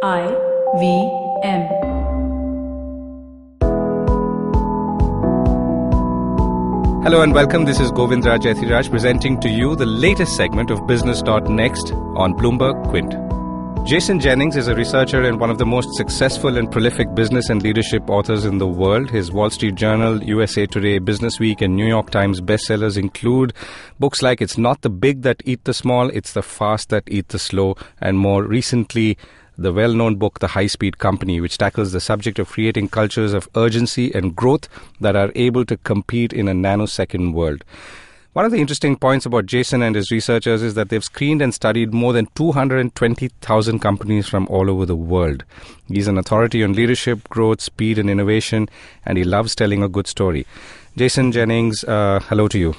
I V M. Hello and welcome. This is Govindraj Ethiraj presenting to you the latest segment of Business.next on Bloomberg Quint. Jason Jennings is a researcher and one of the most successful and prolific business and leadership authors in the world. His Wall Street Journal, USA Today, Business Week, and New York Times bestsellers include books like It's Not the Big That Eat the Small, It's the Fast That Eat the Slow, and more recently, the well known book, The High Speed Company, which tackles the subject of creating cultures of urgency and growth that are able to compete in a nanosecond world. One of the interesting points about Jason and his researchers is that they've screened and studied more than 220,000 companies from all over the world. He's an authority on leadership, growth, speed, and innovation, and he loves telling a good story. Jason Jennings, uh, hello to you.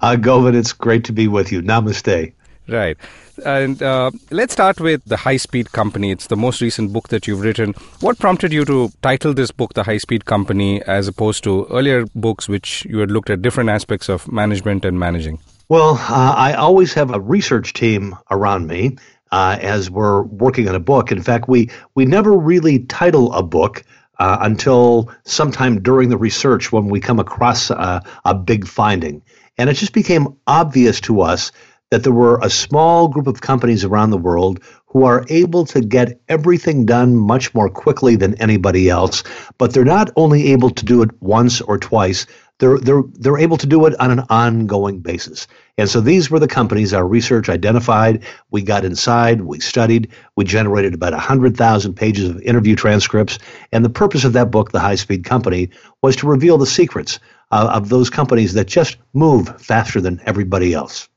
Uh, it's great to be with you. Namaste. Right. And uh, let's start with The High Speed Company. It's the most recent book that you've written. What prompted you to title this book The High Speed Company as opposed to earlier books which you had looked at different aspects of management and managing? Well, uh, I always have a research team around me uh, as we're working on a book. In fact, we, we never really title a book. Uh, until sometime during the research when we come across a big finding. And it just became obvious to us that there were a small group of companies around the world who are able to get everything done much more quickly than anybody else, but they're not only able to do it once or twice, they're, they're, they're able to do it on an ongoing basis. And so these were the companies our research identified. We got inside, we studied, we generated about 100,000 pages of interview transcripts. And the purpose of that book, The High Speed Company, was to reveal the secrets uh, of those companies that just move faster than everybody else.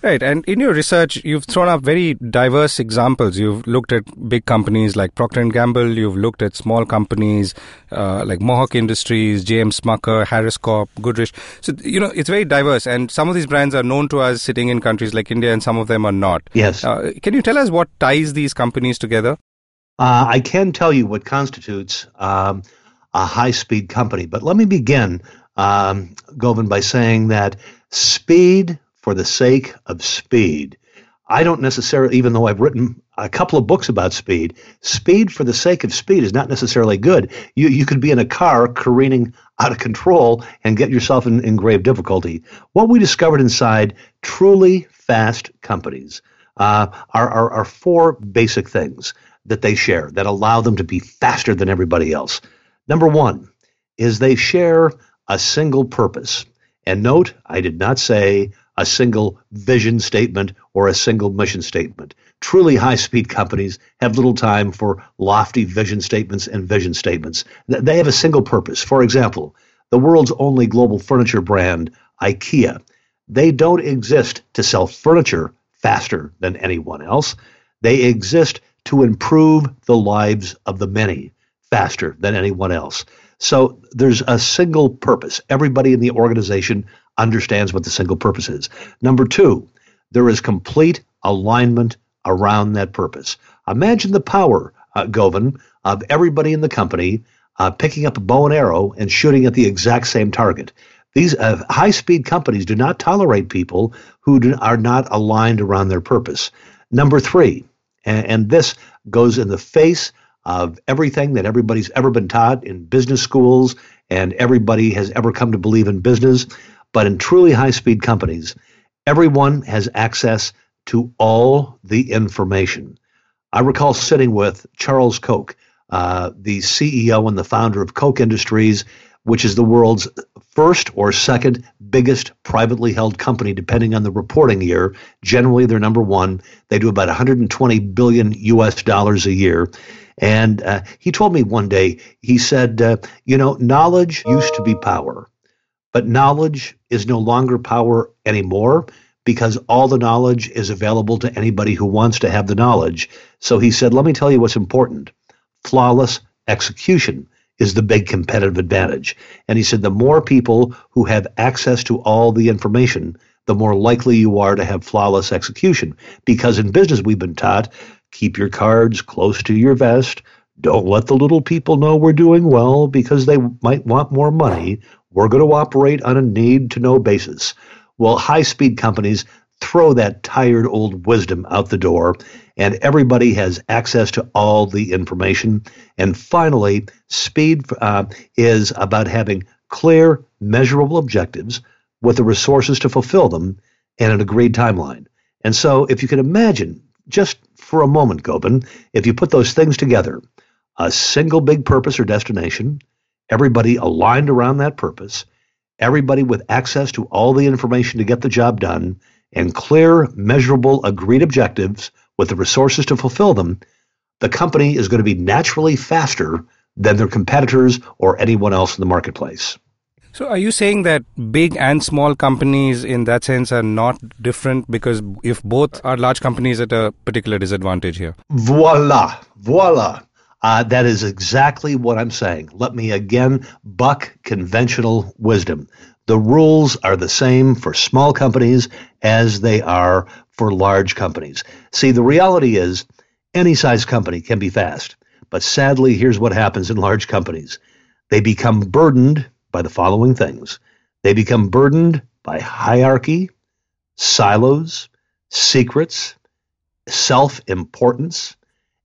Right, and in your research, you've thrown up very diverse examples. You've looked at big companies like Procter and Gamble. You've looked at small companies uh, like Mohawk Industries, J.M. Smucker, Harris Corp, Goodrich. So you know it's very diverse, and some of these brands are known to us sitting in countries like India, and some of them are not. Yes. Uh, can you tell us what ties these companies together? Uh, I can tell you what constitutes um, a high-speed company, but let me begin, um, Govind, by saying that speed for the sake of speed. I don't necessarily, even though I've written a couple of books about speed, speed for the sake of speed is not necessarily good. You, you could be in a car careening out of control and get yourself in, in grave difficulty. What we discovered inside truly fast companies uh, are, are, are four basic things that they share that allow them to be faster than everybody else. Number one is they share a single purpose. And note, I did not say a single vision statement or a single mission statement. Truly high speed companies have little time for lofty vision statements and vision statements. They have a single purpose. For example, the world's only global furniture brand, IKEA, they don't exist to sell furniture faster than anyone else. They exist to improve the lives of the many faster than anyone else. So there's a single purpose. Everybody in the organization understands what the single purpose is. Number two, there is complete alignment around that purpose. Imagine the power, uh, Govind, of everybody in the company uh, picking up a bow and arrow and shooting at the exact same target. These uh, high speed companies do not tolerate people who do, are not aligned around their purpose. Number three, and, and this goes in the face of everything that everybody's ever been taught in business schools and everybody has ever come to believe in business. But in truly high speed companies, everyone has access to all the information. I recall sitting with Charles Koch, uh, the CEO and the founder of Koch Industries, which is the world's first or second biggest privately held company, depending on the reporting year. Generally, they're number one. They do about 120 billion US dollars a year. And uh, he told me one day, he said, uh, You know, knowledge used to be power. But knowledge is no longer power anymore because all the knowledge is available to anybody who wants to have the knowledge. So he said, Let me tell you what's important flawless execution is the big competitive advantage. And he said, The more people who have access to all the information, the more likely you are to have flawless execution. Because in business, we've been taught keep your cards close to your vest. Don't let the little people know we're doing well because they might want more money. We're going to operate on a need to know basis. Well, high speed companies, throw that tired old wisdom out the door, and everybody has access to all the information. And finally, speed uh, is about having clear, measurable objectives with the resources to fulfill them and an agreed timeline. And so, if you can imagine, just for a moment, Govind, if you put those things together, a single big purpose or destination, everybody aligned around that purpose, everybody with access to all the information to get the job done, and clear, measurable, agreed objectives with the resources to fulfill them, the company is going to be naturally faster than their competitors or anyone else in the marketplace. So, are you saying that big and small companies in that sense are not different because if both are large companies at a particular disadvantage here? Voila, voila. Uh, that is exactly what I'm saying. Let me again buck conventional wisdom. The rules are the same for small companies as they are for large companies. See, the reality is any size company can be fast. But sadly, here's what happens in large companies they become burdened by the following things they become burdened by hierarchy, silos, secrets, self importance,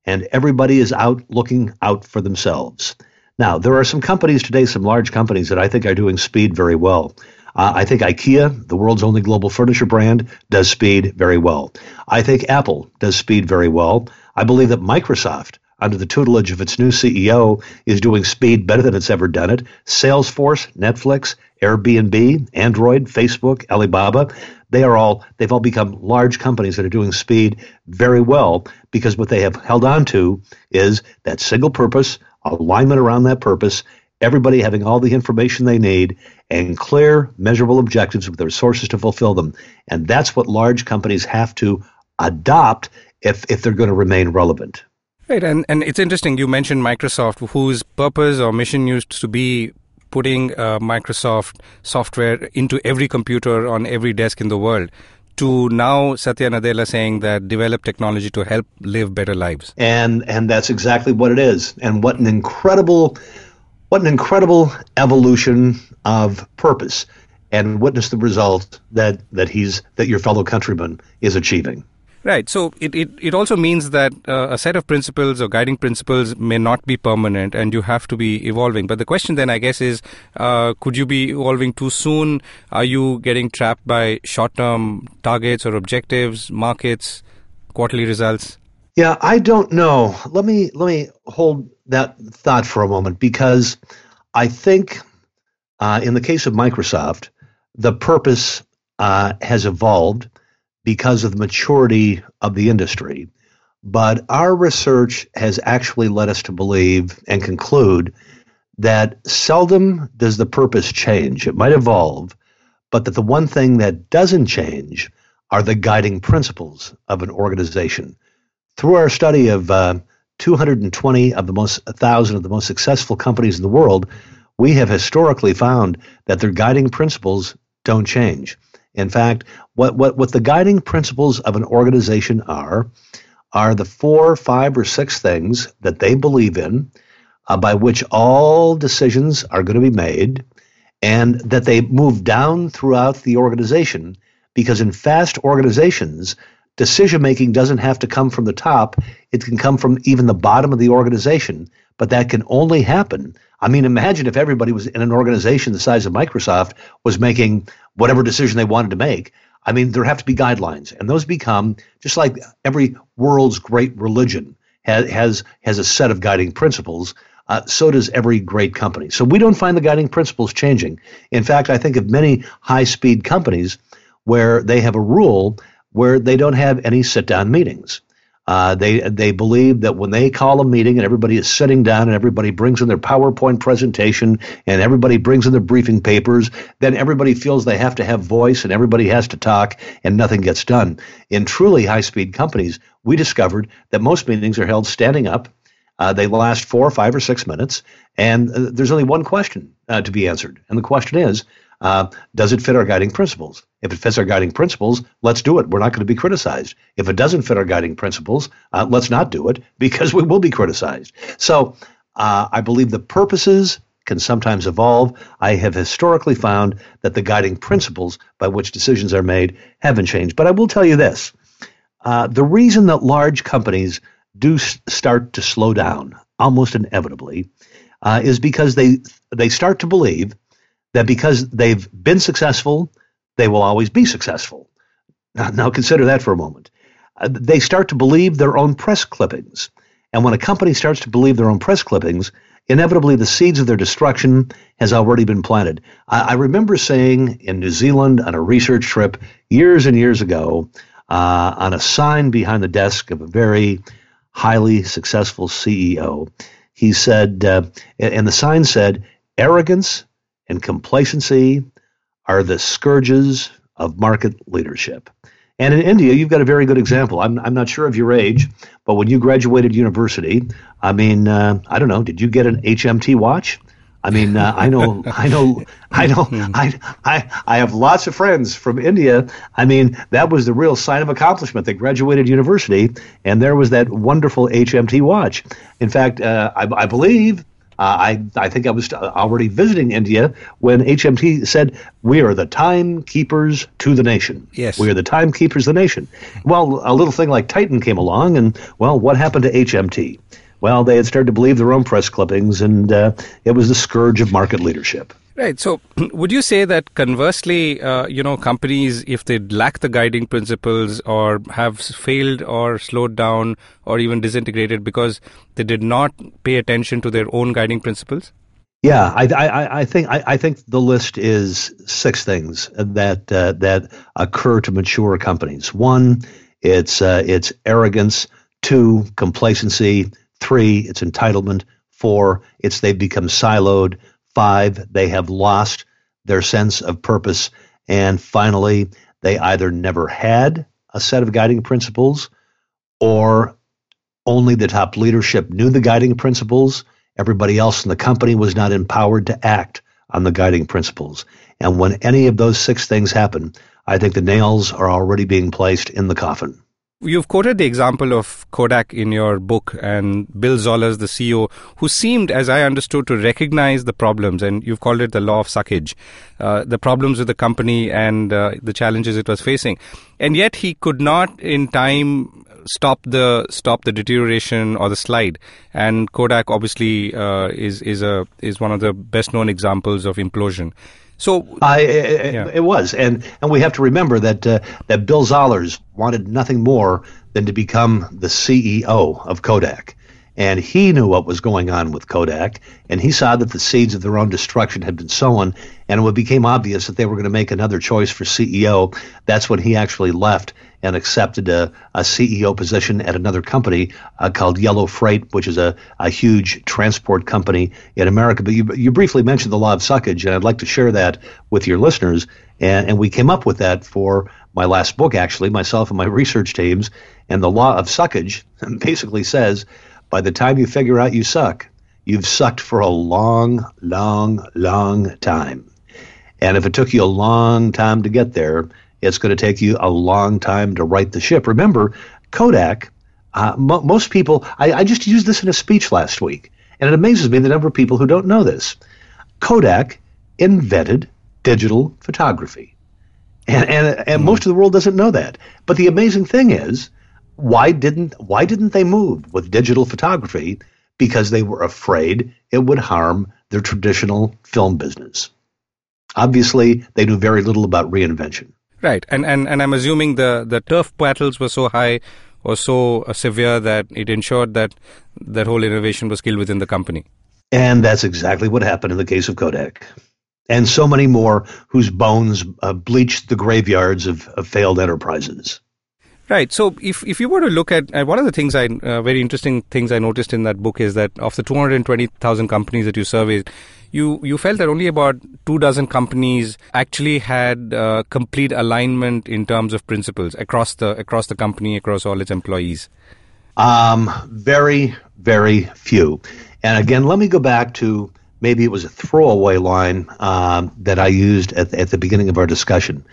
and everybody is out looking out for themselves. Now, there are some companies today, some large companies that I think are doing speed very well. Uh, I think IKEA, the world's only global furniture brand, does speed very well. I think Apple does speed very well. I believe that Microsoft under the tutelage of its new CEO, is doing speed better than it's ever done it. Salesforce, Netflix, Airbnb, Android, Facebook, Alibaba, they are all they've all become large companies that are doing speed very well because what they have held on to is that single purpose, alignment around that purpose, everybody having all the information they need and clear measurable objectives with the resources to fulfill them. And that's what large companies have to adopt if if they're going to remain relevant. Right, and, and it's interesting you mentioned Microsoft, whose purpose or mission used to be putting uh, Microsoft software into every computer on every desk in the world to now Satya Nadella saying that develop technology to help live better lives. And and that's exactly what it is. And what an incredible what an incredible evolution of purpose and witness the result that that he's that your fellow countryman is achieving. Right. So it, it, it also means that uh, a set of principles or guiding principles may not be permanent and you have to be evolving. But the question then, I guess, is uh, could you be evolving too soon? Are you getting trapped by short term targets or objectives, markets, quarterly results? Yeah, I don't know. Let me let me hold that thought for a moment because I think uh, in the case of Microsoft, the purpose uh, has evolved because of the maturity of the industry. But our research has actually led us to believe and conclude that seldom does the purpose change. It might evolve, but that the one thing that doesn't change are the guiding principles of an organization. Through our study of uh, 220 of the most 1,000 of the most successful companies in the world, we have historically found that their guiding principles don't change. In fact, what, what, what the guiding principles of an organization are, are the four, five, or six things that they believe in uh, by which all decisions are going to be made and that they move down throughout the organization because in fast organizations, decision making doesn't have to come from the top, it can come from even the bottom of the organization, but that can only happen I mean, imagine if everybody was in an organization the size of Microsoft was making whatever decision they wanted to make. I mean, there have to be guidelines, and those become just like every world's great religion has has, has a set of guiding principles. Uh, so does every great company. So we don't find the guiding principles changing. In fact, I think of many high-speed companies where they have a rule where they don't have any sit-down meetings. Uh, they they believe that when they call a meeting and everybody is sitting down and everybody brings in their PowerPoint presentation and everybody brings in their briefing papers, then everybody feels they have to have voice and everybody has to talk and nothing gets done. In truly high speed companies, we discovered that most meetings are held standing up. Uh, they last four, or five, or six minutes, and uh, there's only one question uh, to be answered, and the question is uh, does it fit our guiding principles? If it fits our guiding principles, let's do it. We're not going to be criticized. If it doesn't fit our guiding principles, uh, let's not do it because we will be criticized. So uh, I believe the purposes can sometimes evolve. I have historically found that the guiding principles by which decisions are made haven't changed. But I will tell you this uh, the reason that large companies do s- start to slow down almost inevitably uh, is because they they start to believe that because they've been successful, they will always be successful. Now, now consider that for a moment. Uh, they start to believe their own press clippings. And when a company starts to believe their own press clippings, inevitably the seeds of their destruction has already been planted. I, I remember saying in New Zealand on a research trip years and years ago, uh, on a sign behind the desk of a very highly successful CEO, he said, uh, and the sign said, arrogance and complacency are the scourges of market leadership. And in India, you've got a very good example. I'm, I'm not sure of your age, but when you graduated university, I mean, uh, I don't know, did you get an HMT watch? I mean, uh, I know, I know, I know, I, I, I have lots of friends from India. I mean, that was the real sign of accomplishment. They graduated university, and there was that wonderful HMT watch. In fact, uh, I, I believe uh, I, I think I was already visiting India when HMT said, We are the timekeepers to the nation. Yes. We are the timekeepers of the nation. Well, a little thing like Titan came along, and, well, what happened to HMT? Well, they had started to believe their own press clippings, and uh, it was the scourge of market leadership. Right. So, would you say that conversely, uh, you know, companies, if they lack the guiding principles or have failed or slowed down or even disintegrated because they did not pay attention to their own guiding principles? Yeah, I, I, I think I, I, think the list is six things that uh, that occur to mature companies. One, it's uh, it's arrogance. Two, complacency. Three, it's entitlement. Four, it's they've become siloed. Five, they have lost their sense of purpose. And finally, they either never had a set of guiding principles or only the top leadership knew the guiding principles. Everybody else in the company was not empowered to act on the guiding principles. And when any of those six things happen, I think the nails are already being placed in the coffin. You've quoted the example of Kodak in your book and Bill Zollars, the CEO, who seemed, as I understood, to recognize the problems, and you've called it the law of suckage, uh, the problems with the company and uh, the challenges it was facing. And yet he could not in time stop the stop the deterioration or the slide. And Kodak obviously uh, is is a is one of the best known examples of implosion. So I, it, yeah. it, was, and and we have to remember that uh, that Bill Zollars wanted nothing more than to become the CEO of Kodak, and he knew what was going on with Kodak, and he saw that the seeds of their own destruction had been sown, and it became obvious that they were going to make another choice for CEO, that's when he actually left and accepted a, a CEO position at another company uh, called Yellow Freight, which is a, a huge transport company in America. But you, you briefly mentioned the law of suckage, and I'd like to share that with your listeners. And, and we came up with that for my last book, actually, myself and my research teams. And the law of suckage basically says by the time you figure out you suck, you've sucked for a long, long, long time. And if it took you a long time to get there, it's going to take you a long time to right the ship. Remember, Kodak, uh, mo- most people, I, I just used this in a speech last week, and it amazes me the number of people who don't know this. Kodak invented digital photography. And, and, and mm. most of the world doesn't know that. But the amazing thing is, why didn't why didn't they move with digital photography? Because they were afraid it would harm their traditional film business. Obviously, they knew very little about reinvention. Right, and and, and I'm assuming the the turf battles were so high or so uh, severe that it ensured that that whole innovation was killed within the company. And that's exactly what happened in the case of Kodak. And so many more whose bones uh, bleached the graveyards of, of failed enterprises. Right. So, if, if you were to look at uh, one of the things I uh, very interesting things I noticed in that book is that of the 220,000 companies that you surveyed, you you felt that only about two dozen companies actually had uh, complete alignment in terms of principles across the across the company across all its employees. Um, very very few. And again, let me go back to maybe it was a throwaway line um, that I used at, at the beginning of our discussion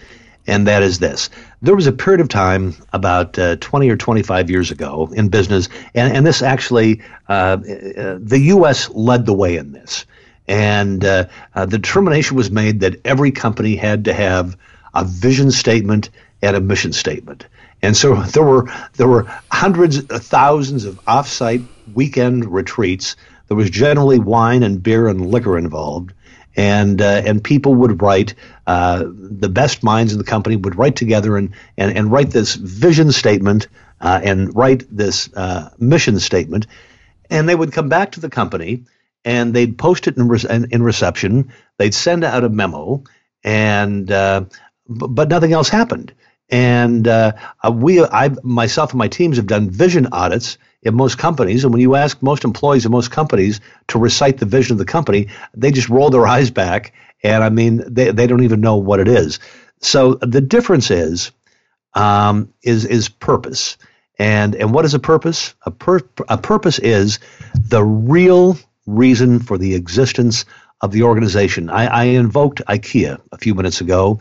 and that is this. There was a period of time about uh, 20 or 25 years ago in business, and, and this actually, uh, uh, the U.S. led the way in this. And uh, uh, the determination was made that every company had to have a vision statement and a mission statement. And so there were there were hundreds, of thousands of offsite weekend retreats. There was generally wine and beer and liquor involved, and uh, and people would write. Uh, the best minds in the company would write together and and, and write this vision statement uh, and write this uh, mission statement, and they would come back to the company and they'd post it in, re- in reception. They'd send out a memo, and uh, b- but nothing else happened. And uh, we, I myself and my teams have done vision audits in most companies. And when you ask most employees in most companies to recite the vision of the company, they just roll their eyes back. And I mean, they, they don't even know what it is. So the difference is, um, is, is purpose. And, and what is a purpose? A, pur- a purpose is the real reason for the existence of the organization. I, I invoked IKEA a few minutes ago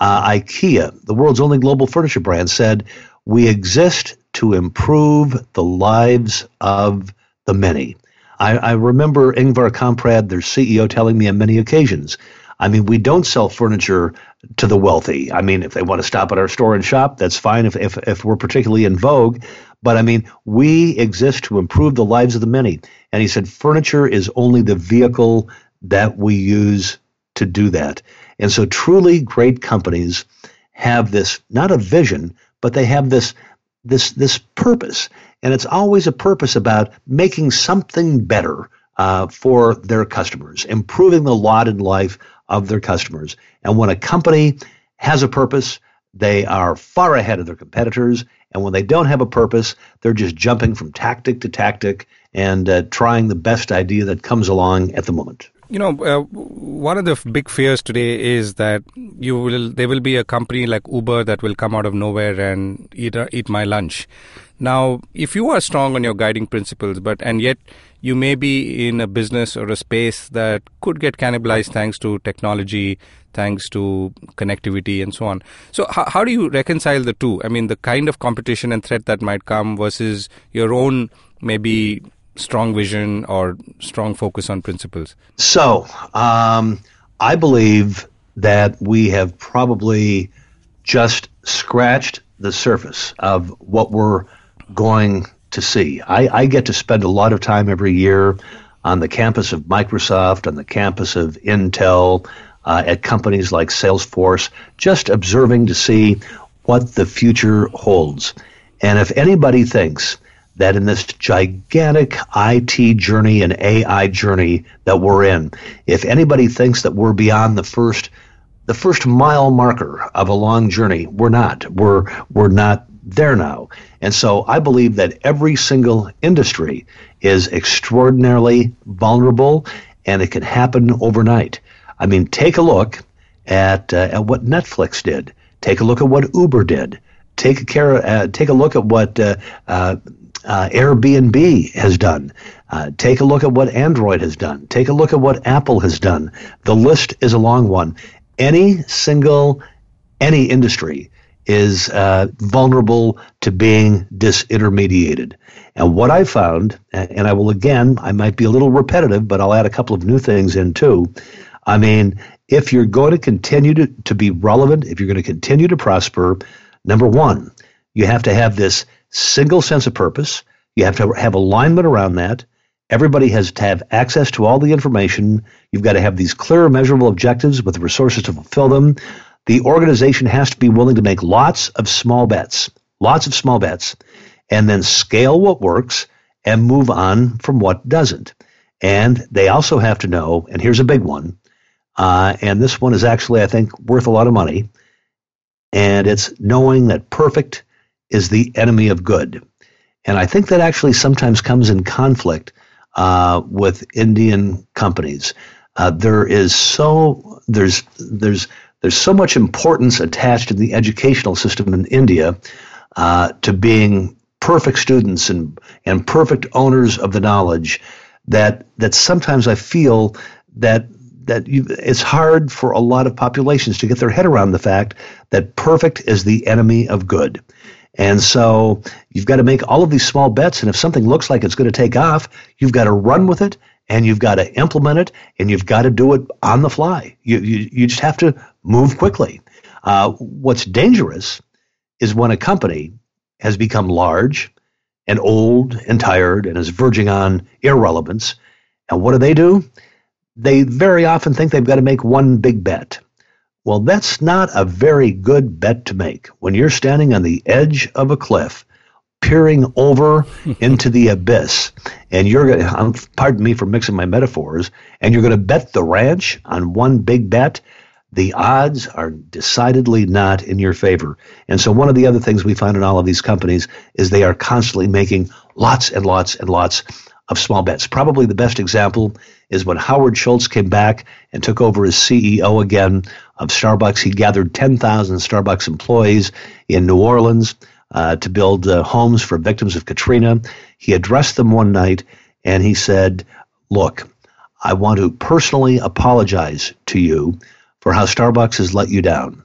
uh, IKEA, the world's only global furniture brand, said, We exist to improve the lives of the many. I, I remember Ingvar Kamprad, their CEO, telling me on many occasions, I mean, we don't sell furniture to the wealthy. I mean, if they want to stop at our store and shop, that's fine if, if, if we're particularly in vogue. But I mean, we exist to improve the lives of the many. And he said, furniture is only the vehicle that we use to do that. And so, truly great companies have this not a vision, but they have this this this purpose, and it's always a purpose about making something better uh, for their customers, improving the lot in life of their customers. And when a company has a purpose, they are far ahead of their competitors. And when they don't have a purpose, they're just jumping from tactic to tactic and uh, trying the best idea that comes along at the moment you know, uh, one of the big fears today is that you will there will be a company like Uber that will come out of nowhere and eat uh, eat my lunch. Now, if you are strong on your guiding principles, but and yet you may be in a business or a space that could get cannibalized thanks to technology, thanks to connectivity, and so on. So, how, how do you reconcile the two? I mean, the kind of competition and threat that might come versus your own maybe strong vision or strong focus on principles? So, um, I believe that we have probably just scratched the surface of what we're going to see. I, I get to spend a lot of time every year on the campus of Microsoft, on the campus of Intel, uh, at companies like Salesforce, just observing to see what the future holds. And if anybody thinks that in this gigantic IT journey and AI journey that we're in, if anybody thinks that we're beyond the first the first mile marker of a long journey, we're not. We're we're not there now. And so I believe that every single industry is extraordinarily vulnerable and it can happen overnight. I mean, take a look at uh, at what Netflix did. Take a look at what Uber did. Take a care. Uh, take a look at what uh, uh uh, Airbnb has done. Uh, take a look at what Android has done. Take a look at what Apple has done. The list is a long one. Any single, any industry is uh, vulnerable to being disintermediated. And what I found, and I will again, I might be a little repetitive, but I'll add a couple of new things in too. I mean, if you're going to continue to, to be relevant, if you're going to continue to prosper, number one, you have to have this single sense of purpose. You have to have alignment around that. Everybody has to have access to all the information. You've got to have these clear, measurable objectives with the resources to fulfill them. The organization has to be willing to make lots of small bets, lots of small bets, and then scale what works and move on from what doesn't. And they also have to know, and here's a big one, uh, and this one is actually, I think, worth a lot of money, and it's knowing that perfect is the enemy of good. And I think that actually sometimes comes in conflict uh, with Indian companies. Uh, there is so there's there's there's so much importance attached in the educational system in India uh, to being perfect students and and perfect owners of the knowledge that that sometimes I feel that that you, it's hard for a lot of populations to get their head around the fact that perfect is the enemy of good. And so you've got to make all of these small bets. And if something looks like it's going to take off, you've got to run with it and you've got to implement it and you've got to do it on the fly. You, you, you just have to move quickly. Uh, what's dangerous is when a company has become large and old and tired and is verging on irrelevance. And what do they do? They very often think they've got to make one big bet. Well, that's not a very good bet to make. When you're standing on the edge of a cliff, peering over into the abyss, and you're going to, um, pardon me for mixing my metaphors, and you're going to bet the ranch on one big bet, the odds are decidedly not in your favor. And so, one of the other things we find in all of these companies is they are constantly making lots and lots and lots of small bets. Probably the best example is when Howard Schultz came back and took over as CEO again of Starbucks. He gathered 10,000 Starbucks employees in New Orleans uh, to build uh, homes for victims of Katrina. He addressed them one night and he said, Look, I want to personally apologize to you for how Starbucks has let you down.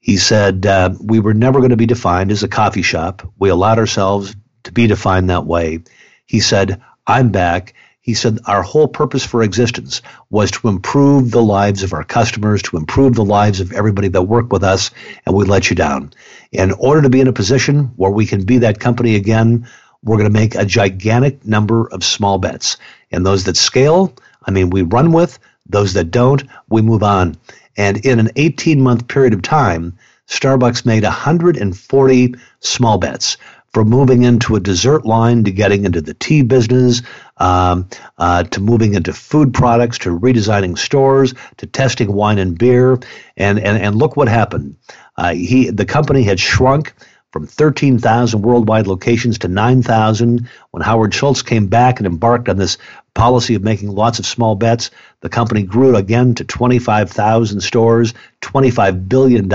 He said, uh, We were never going to be defined as a coffee shop. We allowed ourselves to be defined that way. He said, I'm back he said our whole purpose for existence was to improve the lives of our customers, to improve the lives of everybody that worked with us, and we let you down. In order to be in a position where we can be that company again, we're going to make a gigantic number of small bets. And those that scale, I mean, we run with, those that don't, we move on. And in an 18 month period of time, Starbucks made 140 small bets from moving into a dessert line to getting into the tea business, um, uh, to moving into food products, to redesigning stores, to testing wine and beer, and and and look what happened. Uh, he the company had shrunk from 13,000 worldwide locations to 9,000. When Howard Schultz came back and embarked on this policy of making lots of small bets, the company grew again to 25,000 stores, $25 billion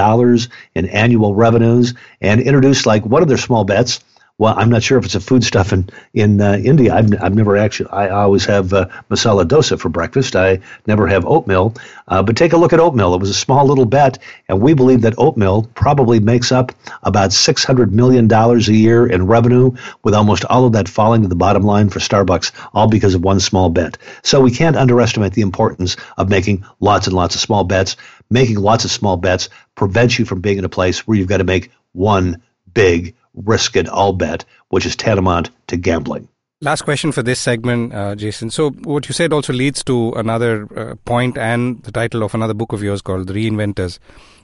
in annual revenues, and introduced like one of their small bets well, I'm not sure if it's a foodstuff in in uh, India. I've, I've never actually. I always have uh, masala dosa for breakfast. I never have oatmeal. Uh, but take a look at oatmeal. It was a small little bet, and we believe that oatmeal probably makes up about 600 million dollars a year in revenue, with almost all of that falling to the bottom line for Starbucks, all because of one small bet. So we can't underestimate the importance of making lots and lots of small bets. Making lots of small bets prevents you from being in a place where you've got to make one big risk it, I'll bet, which is tantamount to gambling. Last question for this segment, uh, Jason. So, what you said also leads to another uh, point and the title of another book of yours called The Reinventors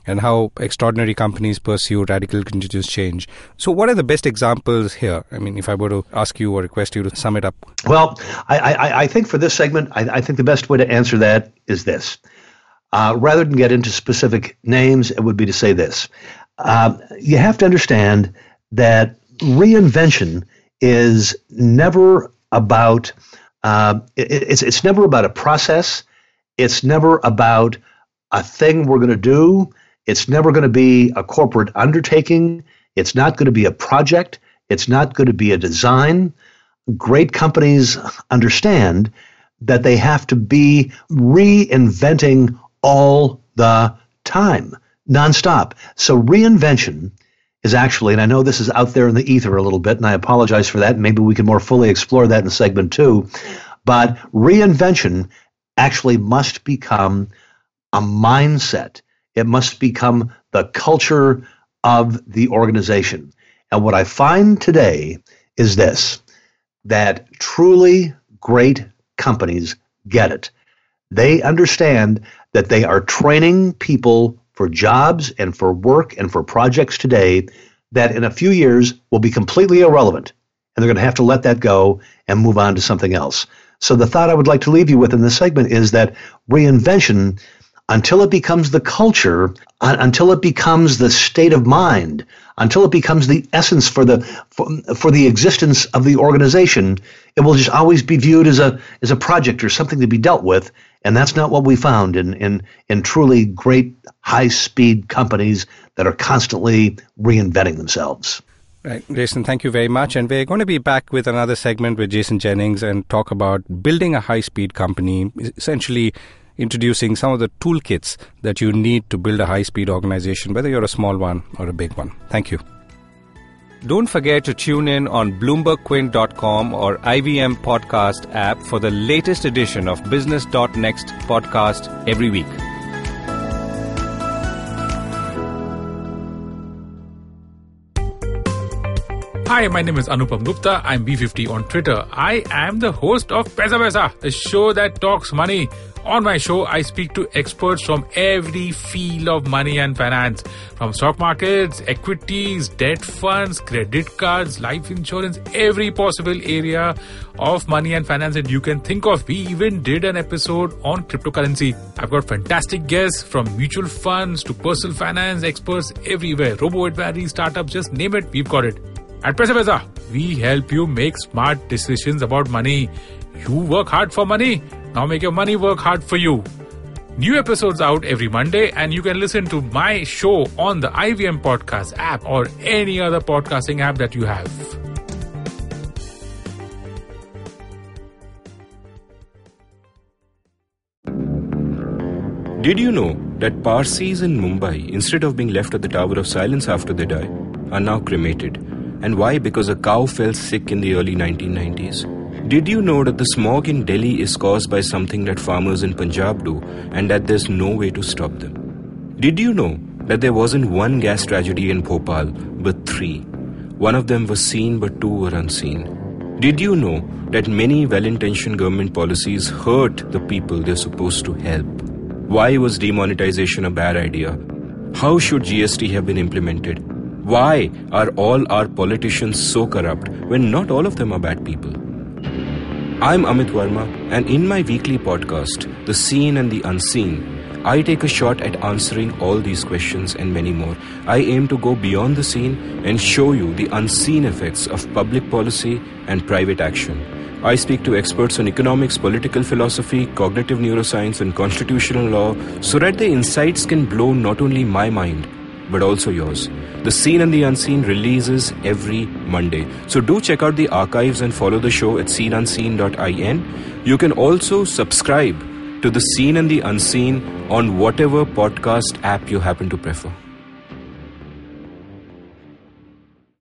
and how extraordinary companies pursue radical continuous change. So, what are the best examples here? I mean, if I were to ask you or request you to sum it up. Well, I, I, I think for this segment, I, I, think the best way to answer that is this. Uh, rather than get into specific names, it would be to say this. Uh, you have to understand that reinvention is never about uh, it, it's it's never about a process. It's never about a thing we're going to do. It's never going to be a corporate undertaking. It's not going to be a project. It's not going to be a design. Great companies understand that they have to be reinventing all the time, nonstop. So reinvention is actually, and I know this is out there in the ether a little bit, and I apologize for that. Maybe we can more fully explore that in segment two. But reinvention actually must become a mindset. It must become the culture of the organization. And what I find today is this that truly great companies get it. They understand that they are training people for jobs and for work and for projects today that in a few years will be completely irrelevant. And they're going to have to let that go and move on to something else. So, the thought I would like to leave you with in this segment is that reinvention, until it becomes the culture, until it becomes the state of mind, until it becomes the essence for the for, for the existence of the organization, it will just always be viewed as a as a project or something to be dealt with and that's not what we found in, in, in truly great high speed companies that are constantly reinventing themselves. Right, Jason, thank you very much. And we're going to be back with another segment with Jason Jennings and talk about building a high speed company, essentially introducing some of the toolkits that you need to build a high speed organization, whether you're a small one or a big one. Thank you. Don't forget to tune in on BloombergQuint.com or IVM Podcast app for the latest edition of Business.next podcast every week. Hi, my name is Anupam Gupta. I'm B50 on Twitter. I am the host of Paisa Vaisa, a show that talks money. On my show, I speak to experts from every field of money and finance, from stock markets, equities, debt funds, credit cards, life insurance, every possible area of money and finance that you can think of. We even did an episode on cryptocurrency. I've got fantastic guests from mutual funds to personal finance experts everywhere. Robo advisory, startups, just name it, we've got it. At Pesa we help you make smart decisions about money. You work hard for money. Now make your money work hard for you. New episodes out every Monday, and you can listen to my show on the IVM Podcast app or any other podcasting app that you have. Did you know that Parsis in Mumbai, instead of being left at the Tower of Silence after they die, are now cremated? And why? Because a cow fell sick in the early 1990s. Did you know that the smog in Delhi is caused by something that farmers in Punjab do and that there's no way to stop them? Did you know that there wasn't one gas tragedy in Bhopal but three? One of them was seen but two were unseen. Did you know that many well intentioned government policies hurt the people they're supposed to help? Why was demonetization a bad idea? How should GST have been implemented? Why are all our politicians so corrupt when not all of them are bad people? I'm Amit Varma, and in my weekly podcast, The Seen and the Unseen, I take a shot at answering all these questions and many more. I aim to go beyond the seen and show you the unseen effects of public policy and private action. I speak to experts on economics, political philosophy, cognitive neuroscience, and constitutional law so that the insights can blow not only my mind, but also yours. The Seen and the Unseen releases every Monday. So do check out the archives and follow the show at seenunseen.in. You can also subscribe to The Seen and the Unseen on whatever podcast app you happen to prefer.